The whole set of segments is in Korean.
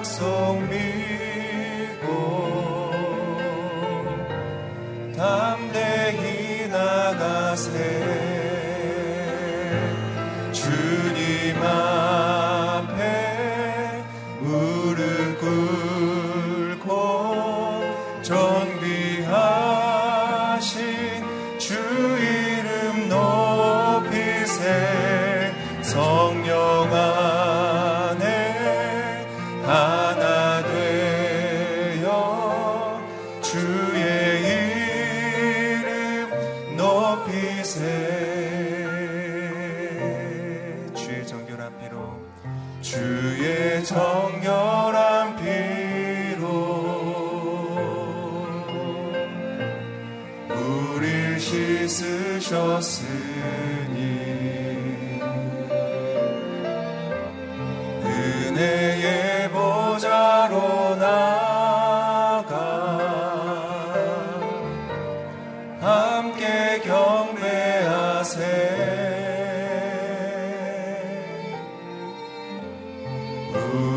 약속 믿고 담대히 나가세. Ooh.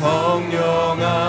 한번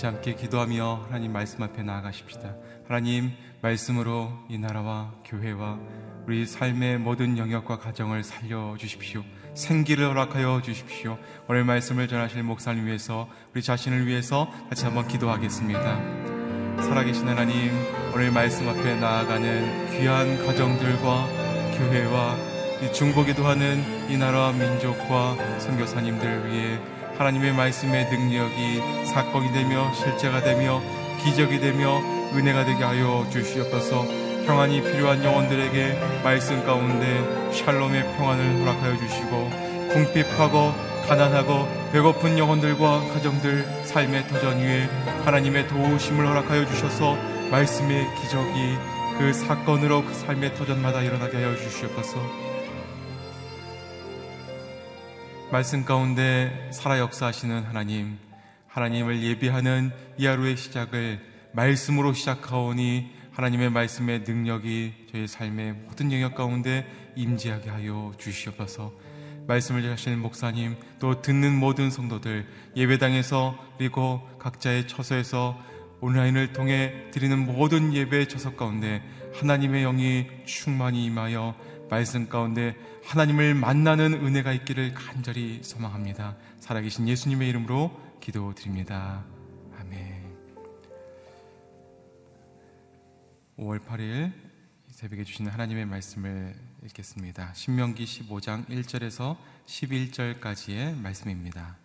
같이 함께 기도하며 하나님 말씀 앞에 나아가십시다. 하나님 말씀으로 이 나라와 교회와 우리 삶의 모든 영역과 가정을 살려 주십시오. 생기를 허락하여 주십시오. 오늘 말씀을 전하실 목사님 위해서 우리 자신을 위해서 같이 한번 기도하겠습니다. 살아계신 하나님, 오늘 말씀 앞에 나아가는 귀한 가정들과 교회와 중보기도 하는 이 나라와 민족과 선교사님들 위해 하나님의 말씀의 능력이 사건이 되며 실제가 되며 기적이 되며 은혜가 되게 하여 주시옵소서. 평안이 필요한 영혼들에게 말씀 가운데 샬롬의 평안을 허락하여 주시고 궁핍하고 가난하고 배고픈 영혼들과 가정들 삶의 터전 위에 하나님의 도우심을 허락하여 주셔서 말씀의 기적이 그 사건으로 그 삶의 터전마다 일어나게 하여 주시옵소서 말씀 가운데 살아 역사하시는 하나님, 하나님을 예비하는 이 하루의 시작을 말씀으로 시작하오니 하나님의 말씀의 능력이 저희 삶의 모든 영역 가운데 임재하게 하여 주시옵소서. 말씀을 하시는 목사님, 또 듣는 모든 성도들, 예배당에서 그리고 각자의 처소에서 온라인을 통해 드리는 모든 예배 처석 가운데 하나님의 영이 충만히 임하여 말씀 가운데 하나님을 만나는 은혜가 있기를 간절히 소망합니다. 살아계신 예수님의 이름으로 기도드립니다. 아멘. 5월 8일 새벽에 주신 하나님의 말씀을 읽겠습니다. 신명기 15장 1절에서 11절까지의 말씀입니다.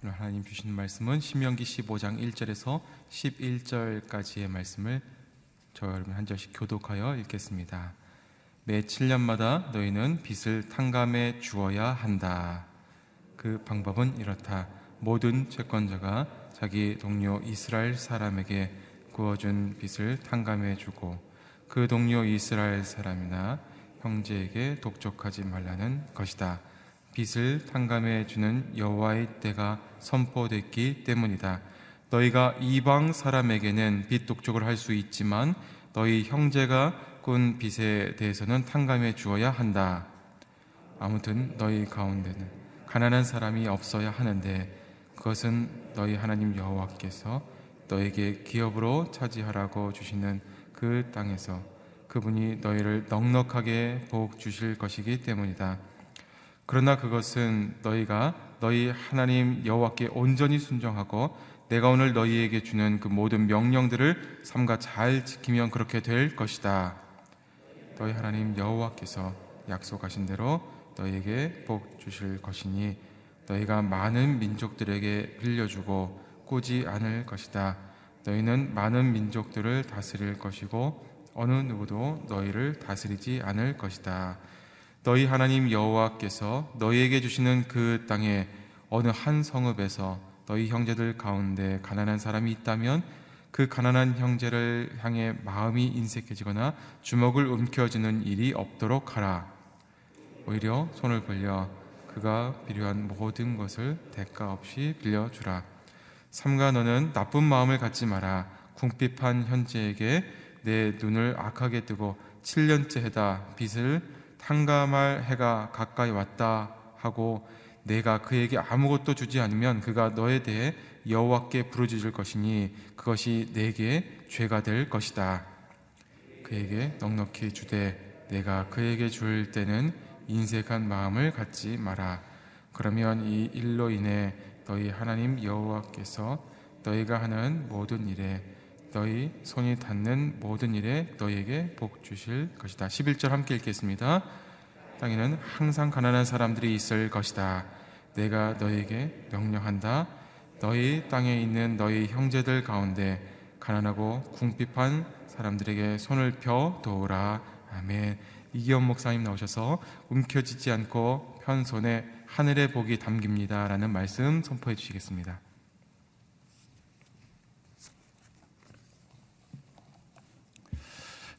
하나님 주신 말씀은 신명기 15장 1절에서 11절까지의 말씀을 저 여러분 한 절씩 교독하여 읽겠습니다. 매 7년마다 너희는 빚을 탕감해 주어야 한다. 그 방법은 이렇다. 모든 채권자가 자기 동료 이스라엘 사람에게 구워준 빚을 탕감해 주고 그 동료 이스라엘 사람이나 형제에게 독촉하지 말라는 것이다. 빚을 탕감해 주는 여호와의 때가 선포됐기 때문이다. 너희가 이방 사람에게는 빚 독촉을 할 수 있지만 너희 형제가 꾼 빚에 대해서는 탕감해 주어야 한다. 아무튼 너희 가운데는 가난한 사람이 없어야 하는데 그것은 너희 하나님 여호와께서 너에게 기업으로 차지하라고 주시는 그 땅에서 그분이 너희를 넉넉하게 복 주실 것이기 때문이다. 그러나 그것은 너희가 너희 하나님 여호와께 온전히 순종하고 내가 오늘 너희에게 주는 그 모든 명령들을 삼가 잘 지키면 그렇게 될 것이다. 너희 하나님 여호와께서 약속하신 대로 너희에게 복 주실 것이니 너희가 많은 민족들에게 빌려주고 꾸지 않을 것이다. 너희는 많은 민족들을 다스릴 것이고 어느 누구도 너희를 다스리지 않을 것이다. 너희 하나님 여호와께서 너희에게 주시는 그 땅에 어느 한 성읍에서 너희 형제들 가운데 가난한 사람이 있다면 그 가난한 형제를 향해 마음이 인색해지거나 주먹을 움켜쥐는 일이 없도록 하라. 오히려 손을 벌려 그가 필요한 모든 것을 대가 없이 빌려주라. 삼가 너는 나쁜 마음을 갖지 마라. 궁핍한 현재에게 내 눈을 악하게 뜨고 7년째 해다 빚을 탕감할 해가 가까이 왔다 하고 내가 그에게 아무것도 주지 않으면 그가 너에 대해 여호와께 부르짖을 것이니 그것이 내게 죄가 될 것이다. 그에게 넉넉히 주되 내가 그에게 줄 때는 인색한 마음을 갖지 마라. 그러면 이 일로 인해 너희 하나님 여호와께서 너희가 하는 모든 일에 너희 손이 닿는 모든 일에 너희에게 복 주실 것이다. 11절 함께 읽겠습니다. 땅에는 항상 가난한 사람들이 있을 것이다. 내가 너에게 명령한다. 너희 땅에 있는 너희 형제들 가운데 가난하고 궁핍한 사람들에게 손을 펴 도우라. 아멘. 이기원 목사님 나오셔서 움켜쥐지 않고 편손에 하늘의 복이 담깁니다. 라는 말씀 선포해 주시겠습니다.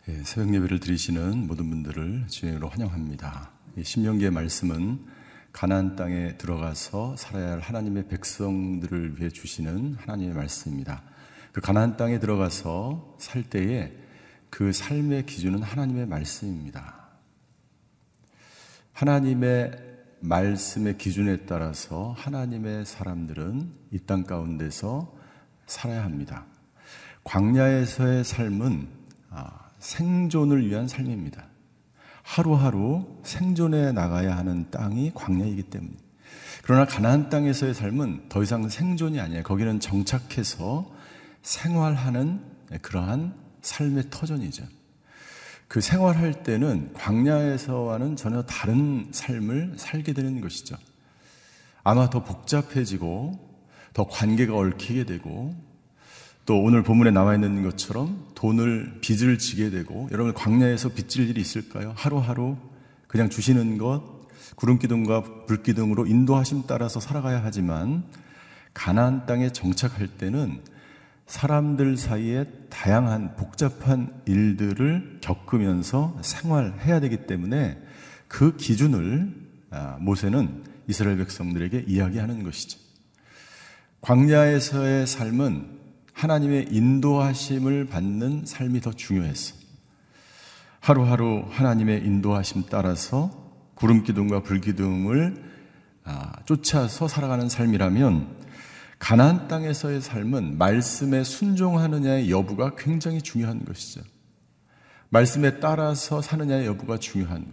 예, 새벽 예배를 드리시는 모든 분들을 주행으로 환영합니다. 신명기의 말씀은 가나안 땅에 들어가서 살아야 할 하나님의 백성들을 위해 주시는 하나님의 말씀입니다. 그 가나안 땅에 들어가서 살 때에 그 삶의 기준은 하나님의 말씀입니다. 하나님의 말씀의 기준에 따라서 하나님의 사람들은 이 땅 가운데서 살아야 합니다. 광야에서의 삶은 아, 생존을 위한 삶입니다. 하루하루 생존해 나가야 하는 땅이 광야이기 때문에. 그러나 가나안 땅에서의 삶은 더 이상 생존이 아니에요. 거기는 정착해서 생활하는 그러한 삶의 터전이죠. 그 생활할 때는 광야에서와는 전혀 다른 삶을 살게 되는 것이죠. 아마 더 복잡해지고 더 관계가 얽히게 되고 또 오늘 본문에 나와 있는 것처럼 돈을 빚을 지게 되고 여러분 광야에서 빚질 일이 있을까요? 하루하루 그냥 주시는 것 구름 기둥과 불 기둥으로 인도하심 따라서 살아가야 하지만 가나안 땅에 정착할 때는 사람들 사이에 다양한 복잡한 일들을 겪으면서 생활해야 되기 때문에 그 기준을 아, 모세는 이스라엘 백성들에게 이야기하는 것이죠. 광야에서의 삶은 하나님의 인도하심을 받는 삶이 더 중요했어. 하루하루 하나님의 인도하심 따라서 구름 기둥과 불 기둥을 아, 쫓아서 살아가는 삶이라면 가나안 땅에서의 삶은 말씀에 순종하느냐의 여부가 굉장히 중요한 것이죠. 말씀에 따라서 사느냐의 여부가 중요한.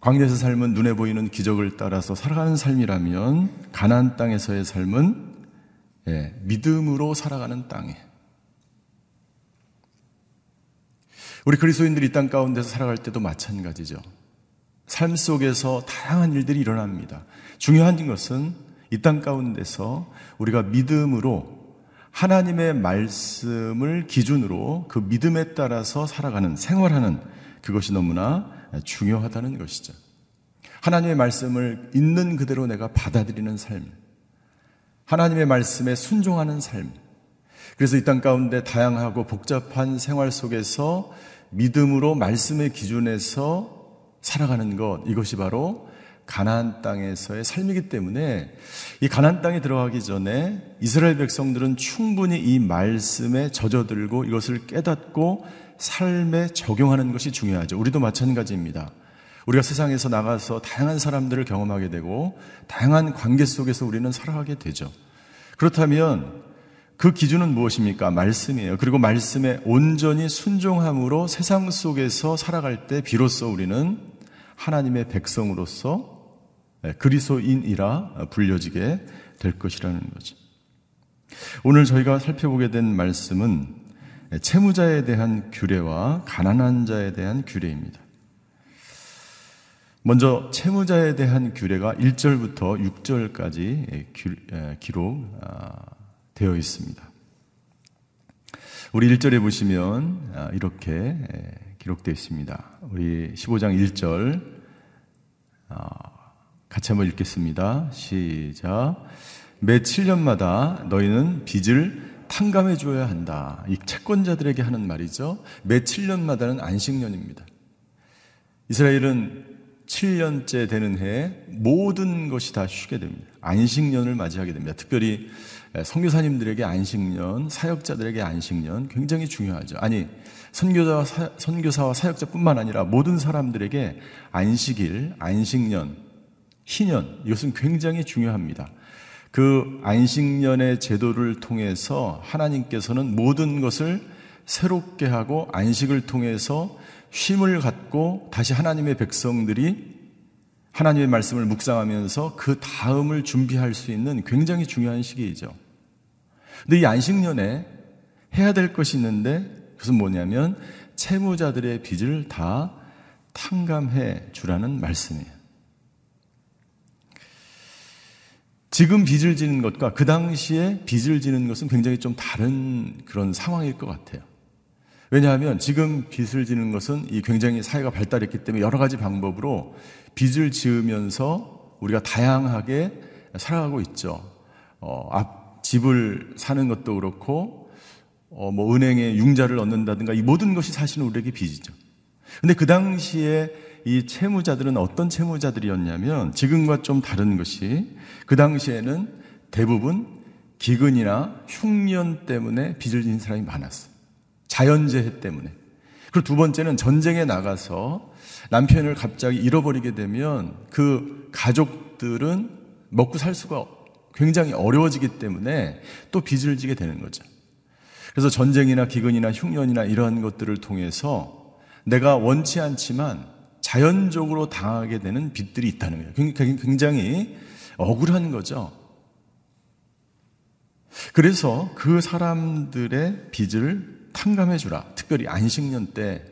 광야에서 삶은 눈에 보이는 기적을 따라서 살아가는 삶이라면 가나안 땅에서의 삶은 예, 믿음으로 살아가는 땅에 우리 그리스도인들이 이 땅 가운데서 살아갈 때도 마찬가지죠. 삶 속에서 다양한 일들이 일어납니다. 중요한 것은 이 땅 가운데서 우리가 믿음으로 하나님의 말씀을 기준으로 그 믿음에 따라서 살아가는 생활하는 그것이 너무나 중요하다는 것이죠. 하나님의 말씀을 있는 그대로 내가 받아들이는 삶. 하나님의 말씀에 순종하는 삶. 그래서 이 땅 가운데 다양하고 복잡한 생활 속에서 믿음으로 말씀의 기준에서 살아가는 것 이것이 바로 가나안 땅에서의 삶이기 때문에 이 가나안 땅에 들어가기 전에 이스라엘 백성들은 충분히 이 말씀에 젖어들고 이것을 깨닫고 삶에 적용하는 것이 중요하죠. 우리도 마찬가지입니다. 우리가 세상에서 나가서 다양한 사람들을 경험하게 되고 다양한 관계 속에서 우리는 살아가게 되죠. 그렇다면 그 기준은 무엇입니까? 말씀이에요. 그리고 말씀에 온전히 순종함으로 세상 속에서 살아갈 때 비로소 우리는 하나님의 백성으로서 그리스도인이라 불려지게 될 것이라는 거죠. 오늘 저희가 살펴보게 된 말씀은 채무자에 대한 규례와 가난한 자에 대한 규례입니다. 먼저 채무자에 대한 규례가 1절부터 6절까지 기록되어 있습니다. 우리 1절에 보시면 아, 이렇게 기록되어 있습니다. 우리 15장 1절 아, 같이 한번 읽겠습니다. 시작. 매 7년마다 너희는 빚을 탕감해 줘야 한다. 이 채권자들에게 하는 말이죠. 매 7년마다는 안식년입니다. 이스라엘은 7년째 되는 해에 모든 것이 다 쉬게 됩니다. 안식년을 맞이하게 됩니다. 특별히 선교사님들에게 안식년, 사역자들에게 안식년 굉장히 중요하죠. 아니 선교자 선교사와 사역자뿐만 아니라 모든 사람들에게 안식일, 안식년, 희년 이것은 굉장히 중요합니다. 그 안식년의 제도를 통해서 하나님께서는 모든 것을 새롭게 하고 안식을 통해서 쉼을 갖고 다시 하나님의 백성들이 하나님의 말씀을 묵상하면서 그 다음을 준비할 수 있는 굉장히 중요한 시기이죠. 근데 이 안식년에 해야 될 것이 있는데 그것은 뭐냐면 채무자들의 빚을 다 탕감해 주라는 말씀이에요. 지금 빚을 지는 것과 그 당시에 빚을 지는 것은 굉장히 좀 다른 그런 상황일 것 같아요. 왜냐하면 지금 빚을 지는 것은 이 굉장히 사회가 발달했기 때문에 여러 가지 방법으로 빚을 지으면서 우리가 다양하게 살아가고 있죠. 어, 앞 집을 사는 것도 그렇고 어, 뭐 은행에 융자를 얻는다든가 이 모든 것이 사실은 우리에게 빚이죠. 근데 그 당시에 이 채무자들은 어떤 채무자들이었냐면 지금과 좀 다른 것이 그 당시에는 대부분 기근이나 흉년 때문에 빚을 진 사람이 많았어요. 자연재해 때문에. 그리고 두 번째는 전쟁에 나가서 남편을 갑자기 잃어버리게 되면 그 가족들은 먹고 살 수가 굉장히 어려워지기 때문에 또 빚을 지게 되는 거죠. 그래서 전쟁이나 기근이나 흉년이나 이러한 것들을 통해서 내가 원치 않지만 자연적으로 당하게 되는 빚들이 있다는 거예요. 굉장히 억울한 거죠. 그래서 그 사람들의 빚을 탕감해 주라. 특별히 안식년 때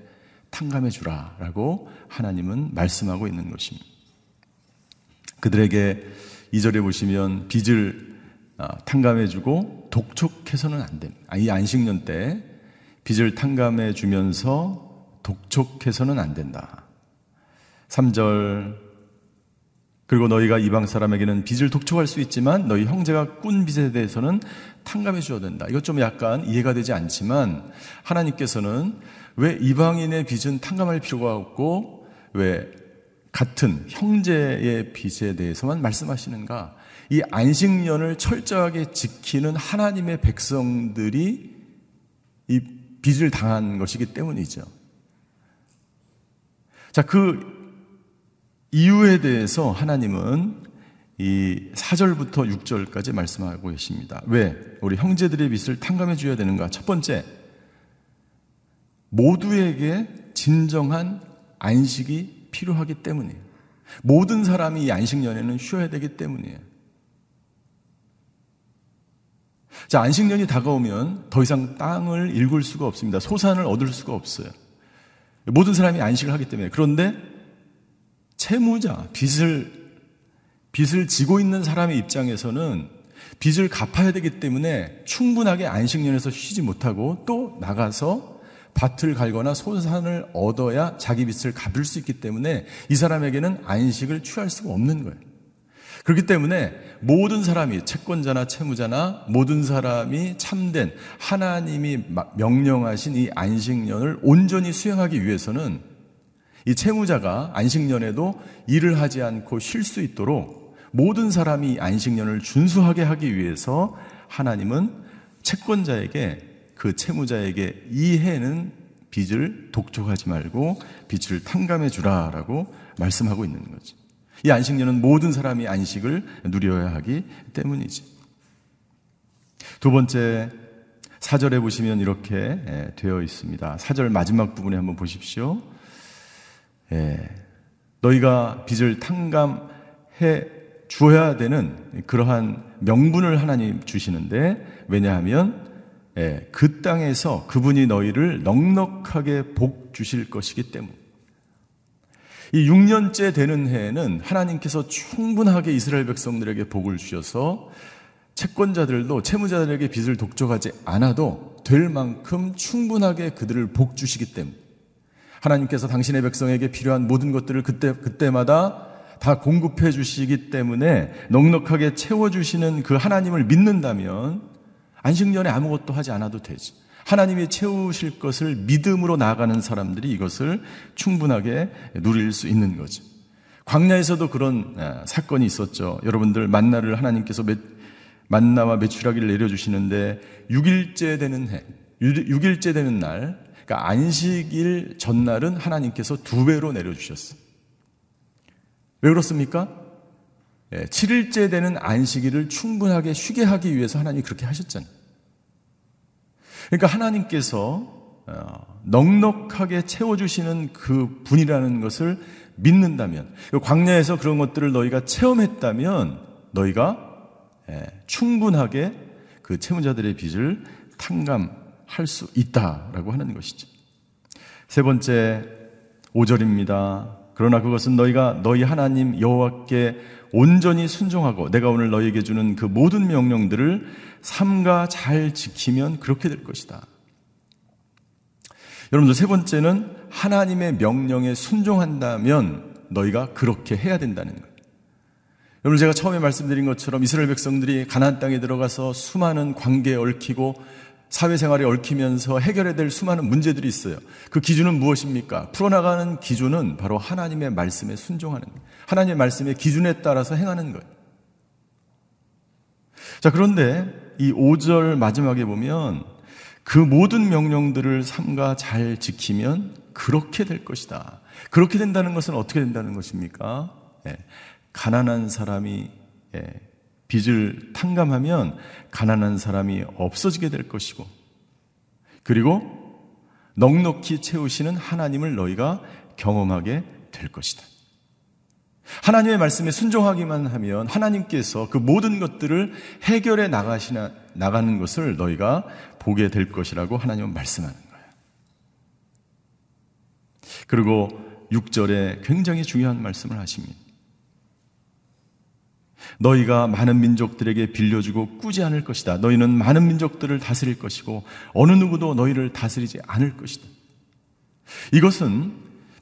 탕감해 주라 라고 하나님은 말씀하고 있는 것입니다. 그들에게 이절에 보시면 빚을 아, 탕감해 주고 독촉해서는 안 됩니다. 아, 이 안식년 때 빚을 탕감해 주면서 독촉해서는 안 된다. 3절 그리고 너희가 이방 사람에게는 빚을 독촉할 수 있지만 너희 형제가 꾼 빚에 대해서는 탕감해 주어야 된다. 이것 좀 약간 이해가 되지 않지만 하나님께서는 왜 이방인의 빚은 탕감할 필요가 없고 왜 같은 형제의 빚에 대해서만 말씀하시는가? 이 안식년을 철저하게 지키는 하나님의 백성들이 이 빚을 당한 것이기 때문이죠. 자, 그 이유에 대해서 하나님은 이 4절부터 6절까지 말씀하고 계십니다. 왜? 우리 형제들의 빚을 탕감해 줘야 되는가? 첫 번째, 모두에게 진정한 안식이 필요하기 때문이에요. 모든 사람이 이 안식년에는 쉬어야 되기 때문이에요. 자, 안식년이 다가오면 더 이상 땅을 일굴 수가 없습니다. 소산을 얻을 수가 없어요. 모든 사람이 안식을 하기 때문에. 그런데 채무자, 빚을, 빚을 지고 있는 사람의 입장에서는 빚을 갚아야 되기 때문에 충분하게 안식년에서 쉬지 못하고 또 나가서 밭을 갈거나 소산을 얻어야 자기 빚을 갚을 수 있기 때문에 이 사람에게는 안식을 취할 수가 없는 거예요. 그렇기 때문에 모든 사람이 채권자나 채무자나 모든 사람이 참된 하나님이 명령하신 이 안식년을 온전히 수행하기 위해서는 이 채무자가 안식년에도 일을 하지 않고 쉴 수 있도록 모든 사람이 안식년을 준수하게 하기 위해서 하나님은 채권자에게 그 채무자에게 이 해는 빚을 독촉하지 말고 빚을 탕감해 주라라고 말씀하고 있는 거지. 이 안식년은 모든 사람이 안식을 누려야 하기 때문이지. 두 번째 사절에 보시면 이렇게 예, 되어 있습니다. 사절 마지막 부분에 한번 보십시오. 예, 너희가 빚을 탕감해 주어야 되는 그러한 명분을 하나님 주시는데 왜냐하면 예, 그 땅에서 그분이 너희를 넉넉하게 복 주실 것이기 때문. 이 6년째 되는 해에는 하나님께서 충분하게 이스라엘 백성들에게 복을 주셔서 채권자들도 채무자들에게 빚을 독촉하지 않아도 될 만큼 충분하게 그들을 복 주시기 때문. 하나님께서 당신의 백성에게 필요한 모든 것들을 그때 그때마다 다 공급해 주시기 때문에 넉넉하게 채워 주시는 그 하나님을 믿는다면 안식년에 아무것도 하지 않아도 되지. 하나님이 채우실 것을 믿음으로 나아가는 사람들이 이것을 충분하게 누릴 수 있는 거죠. 광야에서도 그런 아, 사건이 있었죠. 여러분들 만나를 하나님께서 만나와 매출하기를 내려주시는데 6일째 되는 해, 6일째 되는 날, 그러니까 안식일 전날은 하나님께서 두 배로 내려주셨어요. 왜 그렇습니까? 7일째 예, 되는 안식일을 충분하게 쉬게 하기 위해서 하나님이 그렇게 하셨잖아요. 그러니까 하나님께서 어, 넉넉하게 채워주시는 그 분이라는 것을 믿는다면, 그 광야에서 그런 것들을 너희가 체험했다면, 너희가 예, 충분하게 그 채무자들의 빚을 탕감할 수 있다라고 하는 것이죠. 세 번째 5절입니다. 그러나 그것은 너희가 너희 하나님 여호와께 온전히 순종하고 내가 오늘 너희에게 주는 그 모든 명령들을 삼가 잘 지키면 그렇게 될 것이다. 여러분들 세 번째는 하나님의 명령에 순종한다면 너희가 그렇게 해야 된다는 거예요. 여러분 제가 처음에 말씀드린 것처럼 이스라엘 백성들이 가나안 땅에 들어가서 수많은 관계에 얽히고 사회생활에 얽히면서 해결해야 될 수많은 문제들이 있어요. 그 기준은 무엇입니까? 풀어나가는 기준은 바로 하나님의 말씀에 순종하는. 하나님의 말씀의 기준에 따라서 행하는 거예요. 자, 그런데 이 5절 마지막에 보면 그 모든 명령들을 삼가 잘 지키면 그렇게 될 것이다. 그렇게 된다는 것은 어떻게 된다는 것입니까? 예, 가난한 사람이 예, 빚을 탕감하면 가난한 사람이 없어지게 될 것이고, 그리고 넉넉히 채우시는 하나님을 너희가 경험하게 될 것이다. 하나님의 말씀에 순종하기만 하면 하나님께서 그 모든 것들을 해결해 나가시나, 나가는 것을 너희가 보게 될 것이라고 하나님은 말씀하는 거예요. 그리고 6절에 굉장히 중요한 말씀을 하십니다. 너희가 많은 민족들에게 빌려주고 꾸지 않을 것이다. 너희는 많은 민족들을 다스릴 것이고 어느 누구도 너희를 다스리지 않을 것이다. 이것은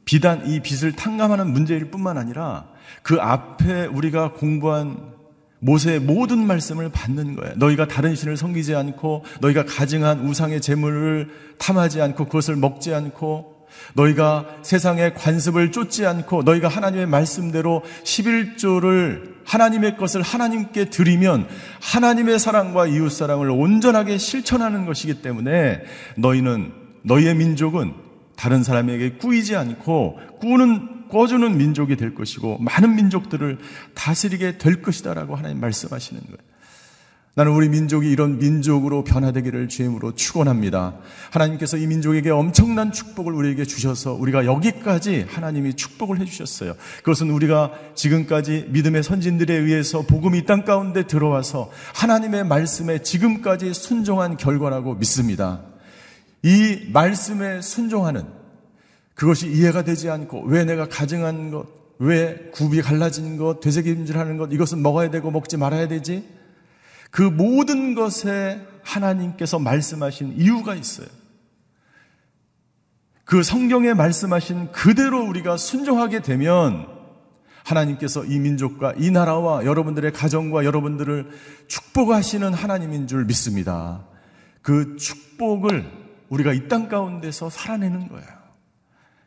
비단 이 빚을 탕감하는 문제일 뿐만 아니라 그 앞에 우리가 공부한 모세의 모든 말씀을 받는 거예요. 너희가 다른 신을 섬기지 않고 너희가 가증한 우상의 재물을 탐하지 않고 그것을 먹지 않고 너희가 세상의 관습을 쫓지 않고 너희가 하나님의 말씀대로 11조를 하나님의 것을 하나님께 드리면 하나님의 사랑과 이웃 사랑을 온전하게 실천하는 것이기 때문에 너희는 너희의 민족은 다른 사람에게 꾸이지 않고 꾸는 꿔주는 민족이 될 것이고 많은 민족들을 다스리게 될 것이다라고 하나님 말씀하시는 거예요. 나는 우리 민족이 이런 민족으로 변화되기를 주임으로 축원합니다. 하나님께서 이 민족에게 엄청난 축복을 우리에게 주셔서 우리가 여기까지 하나님이 축복을 해 주셨어요. 그것은 우리가 지금까지 믿음의 선진들에 의해서 복음이 이 땅 가운데 들어와서 하나님의 말씀에 지금까지 순종한 결과라고 믿습니다. 이 말씀에 순종하는 그것이 이해가 되지 않고 왜 내가 가증한 것, 왜 굽이 갈라진 것, 되새김질하는 것 이것은 먹어야 되고 먹지 말아야 되지? 그 모든 것에 하나님께서 말씀하신 이유가 있어요. 그 성경에 말씀하신 그대로 우리가 순종하게 되면 하나님께서 이 민족과 이 나라와 여러분들의 가정과 여러분들을 축복하시는 하나님인 줄 믿습니다. 그 축복을 우리가 이 땅 가운데서 살아내는 거예요.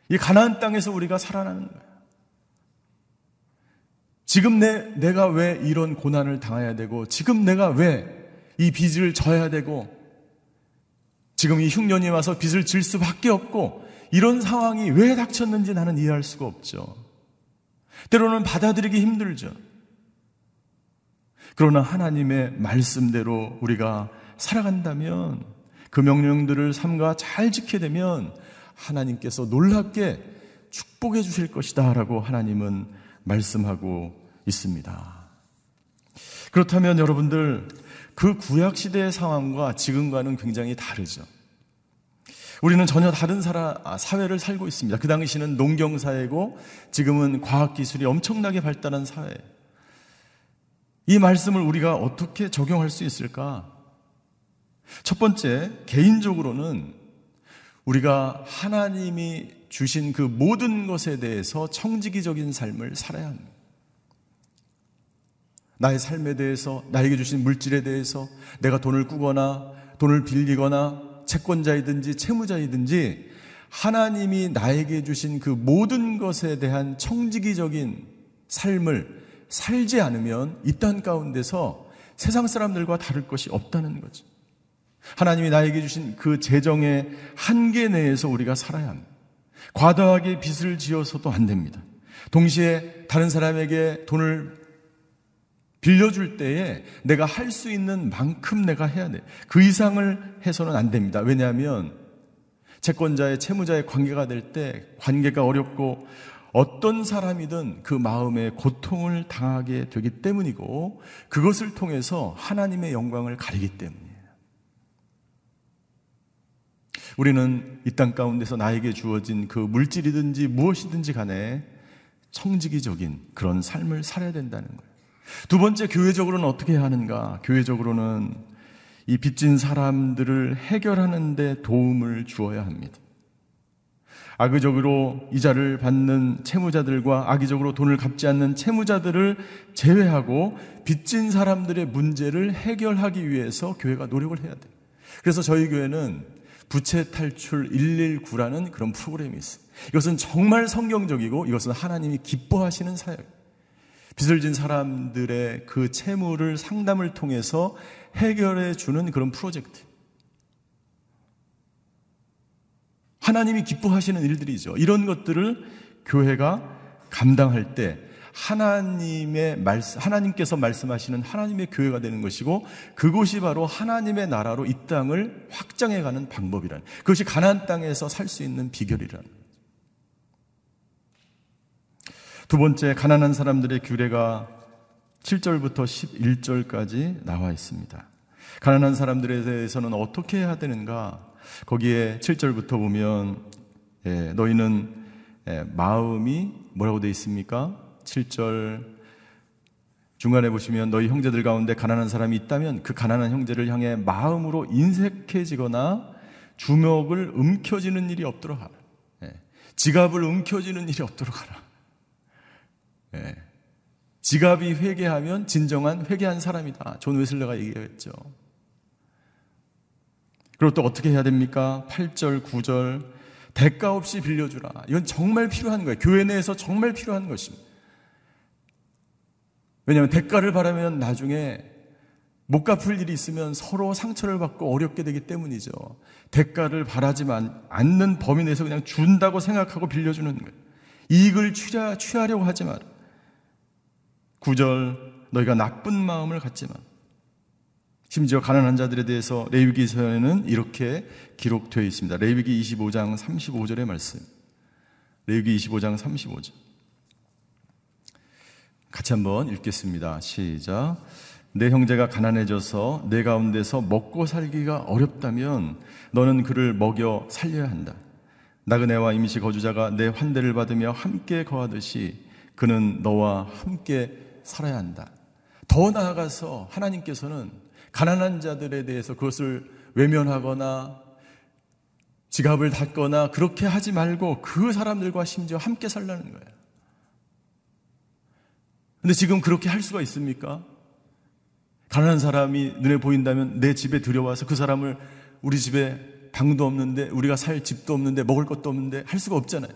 이 가나안 땅에서 우리가 살아나는 거예요. 지금 내, 내가 왜 이런 고난을 당해야 되고, 지금 내가 왜 이 빚을 져야 되고, 지금 이 흉년이 와서 빚을 질 수밖에 없고, 이런 상황이 왜 닥쳤는지 나는 이해할 수가 없죠. 때로는 받아들이기 힘들죠. 그러나 하나님의 말씀대로 우리가 살아간다면, 그 명령들을 삼가 잘 지키게 되면, 하나님께서 놀랍게 축복해 주실 것이다 라고 하나님은 말씀하고 있습니다. 그렇다면 여러분들 그 구약 시대의 상황과 지금과는 굉장히 다르죠. 우리는 전혀 다른 사라, 아, 사회를 살고 있습니다. 그 당시는 농경 사회고 지금은 과학 기술이 엄청나게 발달한 사회. 이 말씀을 우리가 어떻게 적용할 수 있을까? 첫 번째, 개인적으로는 우리가 하나님이 주신 그 모든 것에 대해서 청지기적인 삶을 살아야 합니다. 나의 삶에 대해서, 나에게 주신 물질에 대해서 내가 돈을 꾸거나 돈을 빌리거나 채권자이든지 채무자이든지 하나님이 나에게 주신 그 모든 것에 대한 청지기적인 삶을 살지 않으면 이 땅 가운데서 세상 사람들과 다를 것이 없다는 거죠. 하나님이 나에게 주신 그 재정의 한계 내에서 우리가 살아야 합니다. 과도하게 빚을 지어서도 안 됩니다. 동시에 다른 사람에게 돈을 빌려줄 때에 내가 할 수 있는 만큼 내가 해야 돼. 그 이상을 해서는 안 됩니다. 왜냐하면 채권자의 채무자의 관계가 될 때 관계가 어렵고 어떤 사람이든 그 마음에 고통을 당하게 되기 때문이고 그것을 통해서 하나님의 영광을 가리기 때문이에요. 우리는 이 땅 가운데서 나에게 주어진 그 물질이든지 무엇이든지 간에 청지기적인 그런 삶을 살아야 된다는 거예요. 두 번째, 교회적으로는 어떻게 하는가? 교회적으로는 이 빚진 사람들을 해결하는 데 도움을 주어야 합니다. 악의적으로 이자를 받는 채무자들과 악의적으로 돈을 갚지 않는 채무자들을 제외하고 빚진 사람들의 문제를 해결하기 위해서 교회가 노력을 해야 돼요. 그래서 저희 교회는 부채 탈출 119라는 그런 프로그램이 있어요. 이것은 정말 성경적이고 이것은 하나님이 기뻐하시는 사역. 빚을 진 사람들의 그 채무를 상담을 통해서 해결해 주는 그런 프로젝트. 하나님이 기뻐하시는 일들이죠. 이런 것들을 교회가 감당할 때 하나님의 말씀, 하나님께서 말씀하시는 하나님의 교회가 되는 것이고 그곳이 바로 하나님의 나라로 이 땅을 확장해가는 방법이란 그것이 가나안 땅에서 살 수 있는 비결이란 두 번째 가난한 사람들의 규례가 7절부터 11절까지 나와 있습니다. 가난한 사람들에 대해서는 어떻게 해야 되는가? 거기에 7절부터 보면 예, 너희는 예, 마음이 뭐라고 되어 있습니까? 7절 중간에 보시면 너희 형제들 가운데 가난한 사람이 있다면 그 가난한 형제를 향해 마음으로 인색해지거나 주먹을 움켜쥐는 일이 없도록 하라. 예, 지갑을 움켜쥐는 일이 없도록 하라. 예. 지갑이 회개하면 진정한 회개한 사람이다. 존 웨슬레가 얘기했죠. 그리고 또 어떻게 해야 됩니까? 8절, 9절. 대가 없이 빌려주라. 이건 정말 필요한 거예요. 교회 내에서 정말 필요한 것입니다. 왜냐하면 대가를 바라면 나중에 못 갚을 일이 있으면 서로 상처를 받고 어렵게 되기 때문이죠. 대가를 바라지만 않는 범위 내에서 그냥 준다고 생각하고 빌려주는 거예요. 이익을 취하, 취하려고 하지 마라. 9절 너희가 나쁜 마음을 갖지만 심지어 가난한 자들에 대해서 레위기서에는 이렇게 기록되어 있습니다. 레위기 25장 35절의 말씀. 레위기 25장 35절. 같이 한번 읽겠습니다. 시작. 내 형제가 가난해져서 내 가운데서 먹고 살기가 어렵다면 너는 그를 먹여 살려야 한다. 나그네와 임시 거주자가 내 환대를 받으며 함께 거하듯이 그는 너와 함께 살아야 한다. 더 나아가서 하나님께서는 가난한 자들에 대해서 그것을 외면하거나 지갑을 닫거나 그렇게 하지 말고 그 사람들과 심지어 함께 살라는 거예요. 근데 지금 그렇게 할 수가 있습니까? 가난한 사람이 눈에 보인다면 내 집에 들여와서 그 사람을 우리 집에 방도 없는데 우리가 살 집도 없는데 먹을 것도 없는데 할 수가 없잖아요.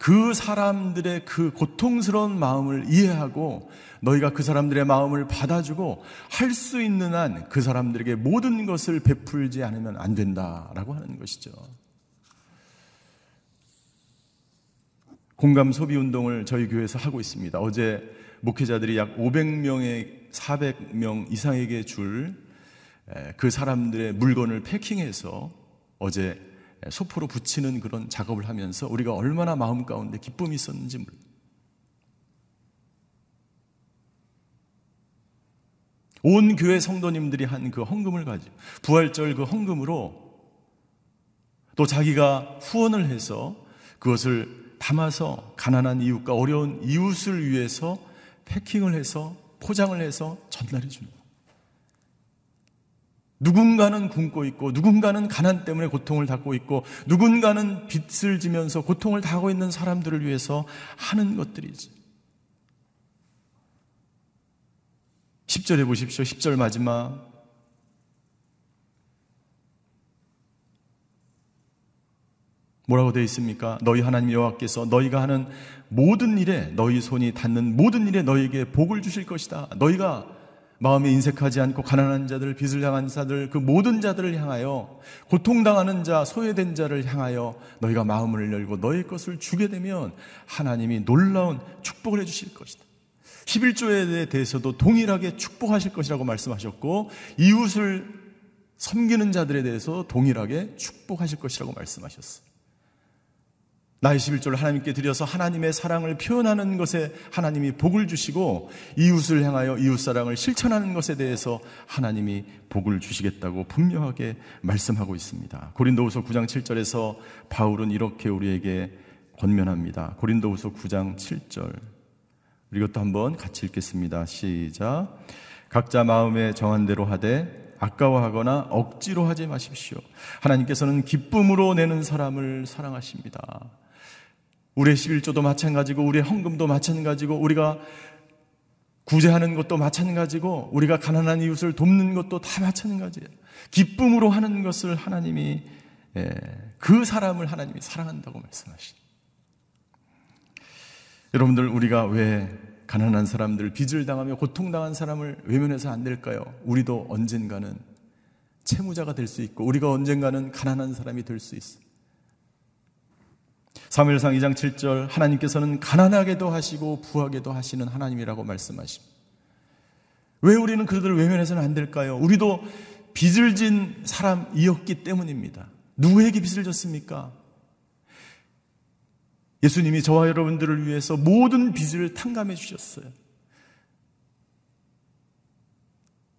그 사람들의 그 고통스러운 마음을 이해하고 너희가 그 사람들의 마음을 받아주고 할 수 있는 한 그 사람들에게 모든 것을 베풀지 않으면 안 된다라고 하는 것이죠. 공감 소비 운동을 저희 교회에서 하고 있습니다. 어제 목회자들이 약 500명의 400명 이상에게 줄 그 사람들의 물건을 패킹해서 어제 소포로 붙이는 그런 작업을 하면서 우리가 얼마나 마음 가운데 기쁨이 있었는지 몰라. 온 교회 성도님들이 한 그 헌금을 가지고 부활절 그 헌금으로 또 자기가 후원을 해서 그것을 담아서 가난한 이웃과 어려운 이웃을 위해서 패킹을 해서 포장을 해서 전달해 줍니다. 누군가는 굶고 있고 누군가는 가난 때문에 고통을 받고 있고 누군가는 빚을 지면서 고통을 당하고 있는 사람들을 위해서 하는 것들이지. 10절에 보십시오. 10절 마지막. 뭐라고 되어 있습니까? 너희 하나님 여호와께서 너희가 하는 모든 일에 너희 손이 닿는 모든 일에 너희에게 복을 주실 것이다. 너희가 마음에 인색하지 않고 가난한 자들, 빚을 향한 자들, 그 모든 자들을 향하여 고통당하는 자, 소외된 자를 향하여 너희가 마음을 열고 너희 것을 주게 되면 하나님이 놀라운 축복을 해주실 것이다. 11조에 대해서도 동일하게 축복하실 것이라고 말씀하셨고 이웃을 섬기는 자들에 대해서 동일하게 축복하실 것이라고 말씀하셨어요. 나의 11조를 하나님께 드려서 하나님의 사랑을 표현하는 것에 하나님이 복을 주시고 이웃을 향하여 이웃사랑을 실천하는 것에 대해서 하나님이 복을 주시겠다고 분명하게 말씀하고 있습니다. 고린도후서 9장 7절에서 바울은 이렇게 우리에게 권면합니다. 고린도후서 9장 7절. 이것도 한번 같이 읽겠습니다. 시작. 각자 마음에 정한 대로 하되 아까워하거나 억지로 하지 마십시오. 하나님께서는 기쁨으로 내는 사람을 사랑하십니다. 우리의 11조도 마찬가지고 우리의 헌금도 마찬가지고 우리가 구제하는 것도 마찬가지고 우리가 가난한 이웃을 돕는 것도 다 마찬가지예요. 기쁨으로 하는 것을 하나님이 예, 그 사람을 하나님이 사랑한다고 말씀하시죠. 여러분들 우리가 왜 가난한 사람들 빚을 당하며 고통당한 사람을 외면해서 안 될까요? 우리도 언젠가는 채무자가 될 수 있고 우리가 언젠가는 가난한 사람이 될 수 있어. 사무엘상 2장 7절 하나님께서는 가난하게도 하시고 부하게도 하시는 하나님이라고 말씀하십니다. 왜 우리는 그들을 외면해서는 안 될까요? 우리도 빚을 진 사람이었기 때문입니다. 누구에게 빚을 졌습니까? 예수님이 저와 여러분들을 위해서 모든 빚을 탕감해 주셨어요.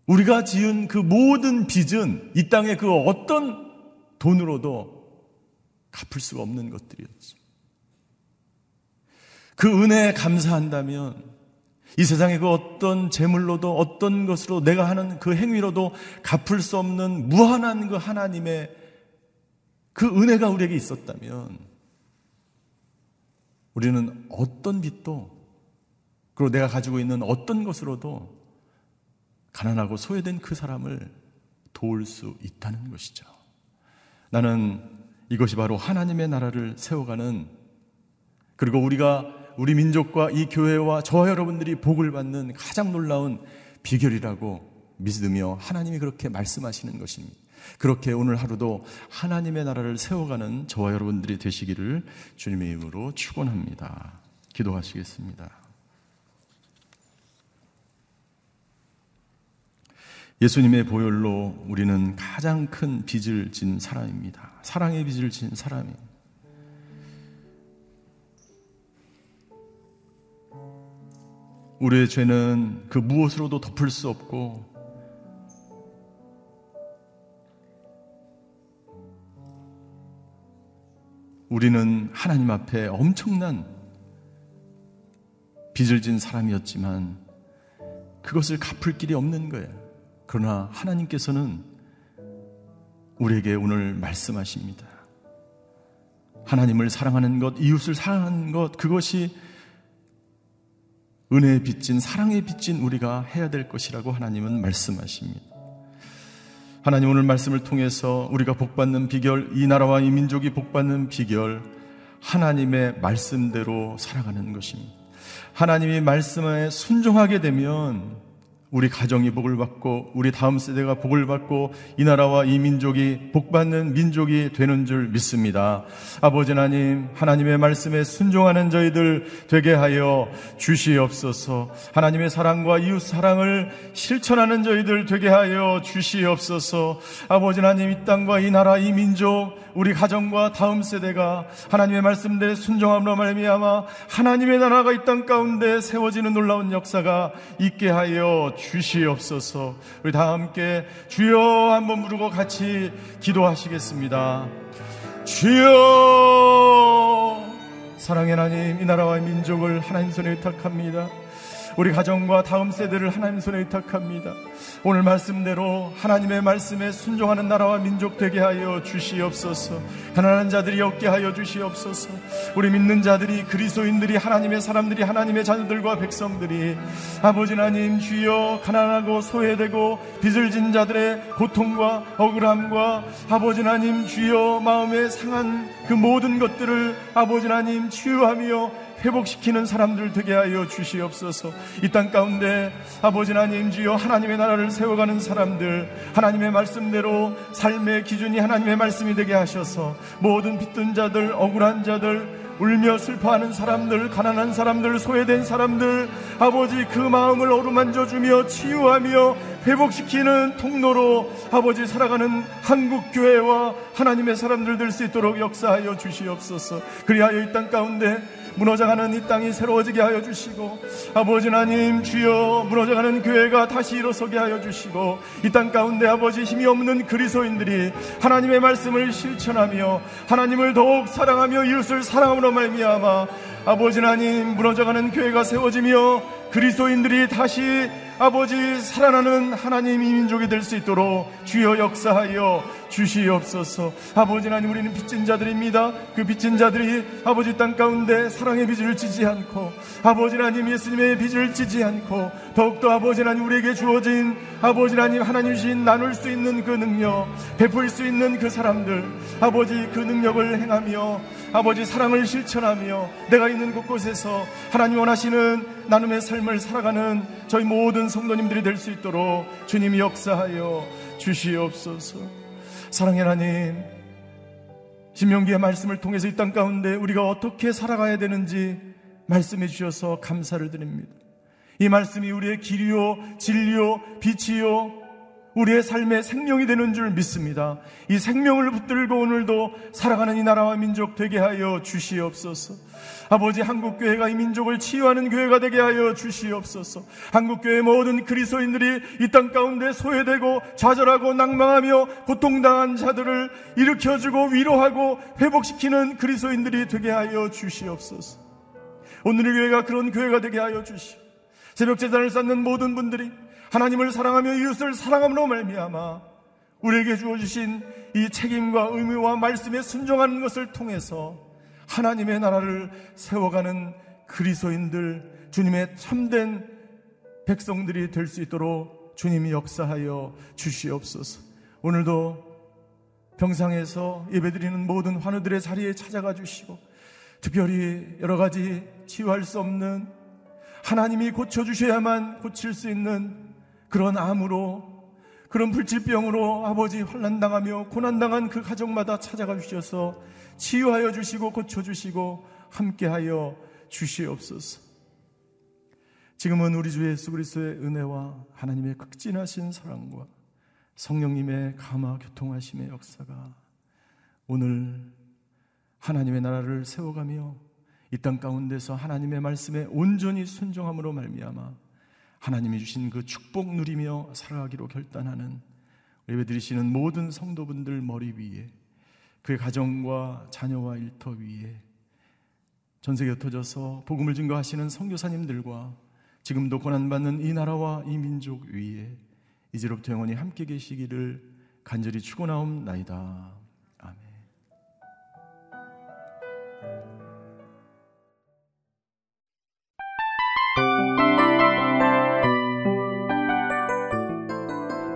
우리가 지은 그 모든 빚은 이 땅의 그 어떤 돈으로도 갚을 수가 없는 것들이었죠. 그 은혜에 감사한다면 이 세상의 그 어떤 재물로도 어떤 것으로 내가 하는 그 행위로도 갚을 수 없는 무한한 그 하나님의 그 은혜가 우리에게 있었다면 우리는 어떤 빚도 그리고 내가 가지고 있는 어떤 것으로도 가난하고 소외된 그 사람을 도울 수 있다는 것이죠. 나는 이것이 바로 하나님의 나라를 세워가는 그리고 우리가 우리 민족과 이 교회와 저와 여러분들이 복을 받는 가장 놀라운 비결이라고 믿으며 하나님이 그렇게 말씀하시는 것입니다. 그렇게 오늘 하루도 하나님의 나라를 세워가는 저와 여러분들이 되시기를 주님의 이름으로 축원합니다. 기도하시겠습니다. 예수님의 보혈로 우리는 가장 큰 빚을 진 사람입니다. 사랑의 빚을 진 사람이. 우리의 죄는 그 무엇으로도 덮을 수 없고 우리는 하나님 앞에 엄청난 빚을 진 사람이었지만 그것을 갚을 길이 없는 거예요. 그러나 하나님께서는 우리에게 오늘 말씀하십니다. 하나님을 사랑하는 것, 이웃을 사랑하는 것, 그것이 은혜에 빚진, 사랑에 빚진 우리가 해야 될 것이라고 하나님은 말씀하십니다. 하나님 오늘 말씀을 통해서 우리가 복받는 비결, 이 나라와 이 민족이 복받는 비결, 하나님의 말씀대로 살아가는 것입니다. 하나님이 말씀에 순종하게 되면 우리 가정이 복을 받고 우리 다음 세대가 복을 받고 이 나라와 이 민족이 복받는 민족이 되는 줄 믿습니다. 아버지 하나님, 하나님의 말씀에 순종하는 저희들 되게 하여 주시옵소서. 하나님의 사랑과 이웃 사랑을 실천하는 저희들 되게 하여 주시옵소서. 아버지 하나님, 이 땅과 이 나라, 이 민족, 우리 가정과 다음 세대가 하나님의 말씀대로 순종함으로 말미암아 하나님의 나라가 이 땅 가운데 세워지는 놀라운 역사가 있게 하여 주시옵소서. 우리 다 함께 주여 한번 부르고 같이 기도하시겠습니다. 주여 사랑의 하나님 이 나라와 민족을 하나님 손에 의탁합니다. 우리 가정과 다음 세대를 하나님 손에 의탁합니다. 오늘 말씀대로 하나님의 말씀에 순종하는 나라와 민족 되게 하여 주시옵소서. 가난한 자들이 얻게 하여 주시옵소서. 우리 믿는 자들이 그리스도인들이 하나님의 사람들이 하나님의 자녀들과 백성들이 아버지 하나님 주여 가난하고 소외되고 빚을 진 자들의 고통과 억울함과 아버지 하나님 주여 마음에 상한 그 모든 것들을 아버지 하나님 치유하며 회복시키는 사람들 되게 하여 주시옵소서. 이 땅 가운데 아버지 하나님 주여 하나님의 나라를 세워가는 사람들 하나님의 말씀대로 삶의 기준이 하나님의 말씀이 되게 하셔서 모든 빚든 자들 억울한 자들 울며 슬퍼하는 사람들, 가난한 사람들, 소외된 사람들, 아버지 그 마음을 어루만져 주며 치유하며 회복시키는 통로로 아버지 살아가는 한국 교회와 하나님의 사람들 될 수 있도록 역사하여 주시옵소서. 그리하여 이 땅 가운데 무너져가는 이 땅이 새로워지게 하여 주시고 아버지 하나님 주여 무너져가는 교회가 다시 일어서게 하여 주시고 이 땅 가운데 아버지 힘이 없는 그리스도인들이 하나님의 말씀을 실천하며 하나님을 더욱 사랑하며 이웃을 사랑함으로 말미암아 아버지 하나님 무너져가는 교회가 세워지며 그리스도인들이 다시 아버지 살아나는 하나님 이 민족이 될 수 있도록 주여 역사하여 주시옵소서. 아버지 하나님 우리는 빚진 자들입니다. 그 빚진 자들이 아버지 땅 가운데 사랑의 빚을 지지 않고 아버지 하나님 예수님의 빚을 지지 않고 더욱더 아버지 하나님 우리에게 주어진 아버지 하나님 하나님 신 나눌 수 있는 그 능력 베풀 수 있는 그 사람들 아버지 그 능력을 행하며 아버지 사랑을 실천하며 내가 있는 곳곳에서 하나님 원하시는 나눔의 삶을 살아가는 저희 모든 성도님들이 될 수 있도록 주님이 역사하여 주시옵소서. 사랑의 하나님, 신명기의 말씀을 통해서 이 땅 가운데 우리가 어떻게 살아가야 되는지 말씀해 주셔서 감사를 드립니다. 이 말씀이 우리의 길이요, 진리요, 빛이요, 우리의 삶의 생명이 되는 줄 믿습니다. 이 생명을 붙들고 오늘도 살아가는 이 나라와 민족 되게 하여 주시옵소서. 아버지 한국교회가 이 민족을 치유하는 교회가 되게 하여 주시옵소서. 한국교회 모든 그리스도인들이 이 땅 가운데 소외되고 좌절하고 낭망하며 고통당한 자들을 일으켜주고 위로하고 회복시키는 그리스도인들이 되게 하여 주시옵소서. 오늘의 교회가 그런 교회가 되게 하여 주시옵소서. 새벽 제단을 쌓는 모든 분들이 하나님을 사랑하며 이웃을 사랑함으로 말미암아 우리에게 주어주신 이 책임과 의무와 말씀에 순종하는 것을 통해서 하나님의 나라를 세워가는 그리스도인들 주님의 참된 백성들이 될 수 있도록 주님이 역사하여 주시옵소서. 오늘도 병상에서 예배드리는 모든 환우들의 자리에 찾아가 주시고 특별히 여러 가지 치유할 수 없는 하나님이 고쳐주셔야만 고칠 수 있는 그런 암으로 그런 불치병으로 아버지 환난당하며 고난당한 그 가정마다 찾아가 주셔서 치유하여 주시고 고쳐주시고 함께하여 주시옵소서. 지금은 우리 주 예수 그리스도의 은혜와 하나님의 극진하신 사랑과 성령님의 감화 교통하심의 역사가 오늘 하나님의 나라를 세워가며 이 땅 가운데서 하나님의 말씀에 온전히 순종함으로 말미암아 하나님이 주신 그 축복 누리며 살아가기로 결단하는 예배 드리시는 모든 성도분들 머리 위에 그의 가정과 자녀와 일터 위에 전 세계 흩어져서 복음을 증거하시는 선교사님들과 지금도 고난받는 이 나라와 이 민족 위에 이제로부터 영원히 함께 계시기를 간절히 축원하옵나이다.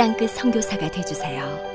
땅끝 성교사가 되주세요